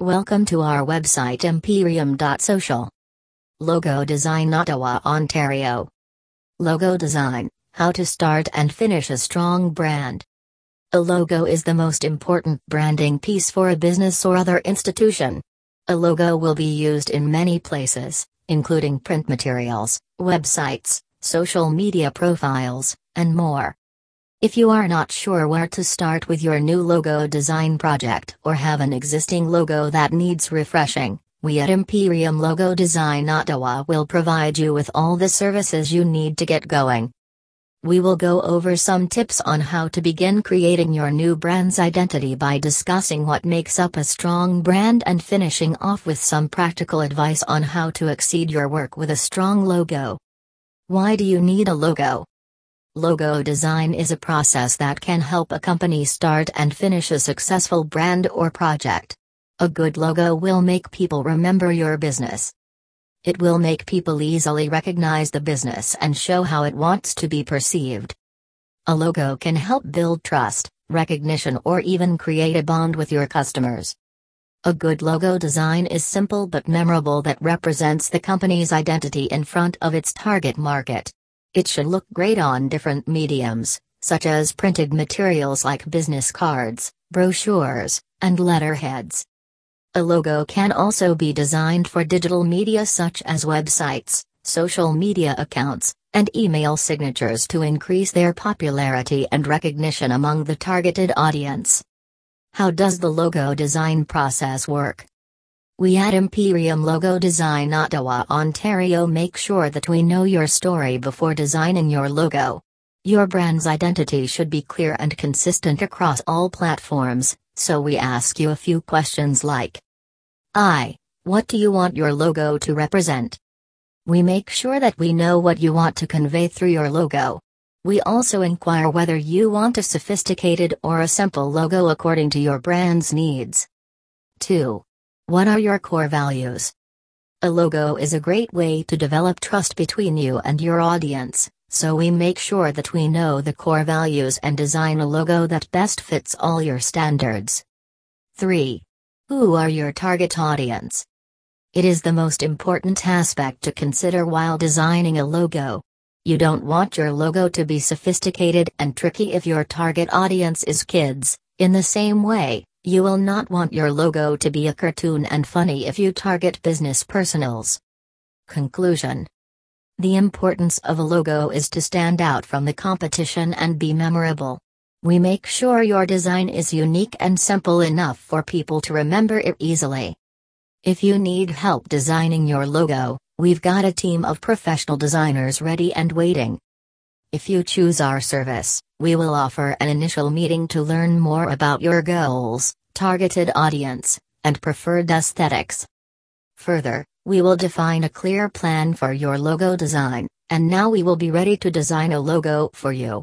Welcome to our website imperium.social. Logo Design Ottawa, Ontario. Logo Design How to start and finish a strong brand. A logo is the most important branding piece for a business or other institution. A logo will be used in many places, including print materials, websites, social media profiles, and more. If you are not sure where to start with your new logo design project or have an existing logo that needs refreshing, we at Imperium Logo Design Ottawa will provide you with all the services you need to get going. We will go over some tips on how to begin creating your new brand's identity by discussing what makes up a strong brand and finishing off with some practical advice on how to exceed your work with a strong logo. Why do you need a logo? Logo design is a process that can help a company start and finish a successful brand or project. A good logo will make people remember your business. It will make people easily recognize the business and show how it wants to be perceived. A logo can help build trust, recognition, or even create a bond with your customers. A good logo design is simple but memorable that represents the company's identity in front of its target market. It should look great on different mediums, such as printed materials like business cards, brochures, and letterheads. A logo can also be designed for digital media such as websites, social media accounts, and email signatures to increase their popularity and recognition among the targeted audience. How does the logo design process work? We at Imperium Logo Design Ottawa, Ontario make sure that we know your story before designing your logo. Your brand's identity should be clear and consistent across all platforms, so we ask you a few questions like I. What do you want your logo to represent? We make sure that we know what you want to convey through your logo. We also inquire whether you want a sophisticated or a simple logo according to your brand's needs. 2. What are your core values? A logo is a great way to develop trust between you and your audience, so we make sure that we know the core values and design a logo that best fits all your standards. 3. Who are your target audience? It is the most important aspect to consider while designing a logo. You don't want your logo to be sophisticated and tricky if your target audience is kids, in the same way, you will not want your logo to be a cartoon and funny if you target business personals. Conclusion The importance of a logo is to stand out from the competition and be memorable. We make sure your design is unique and simple enough for people to remember it easily. If you need help designing your logo, we've got a team of professional designers ready and waiting. If you choose our service, we will offer an initial meeting to learn more about your goals, targeted audience, and preferred aesthetics. Further, we will define a clear plan for your logo design, and now we will be ready to design a logo for you.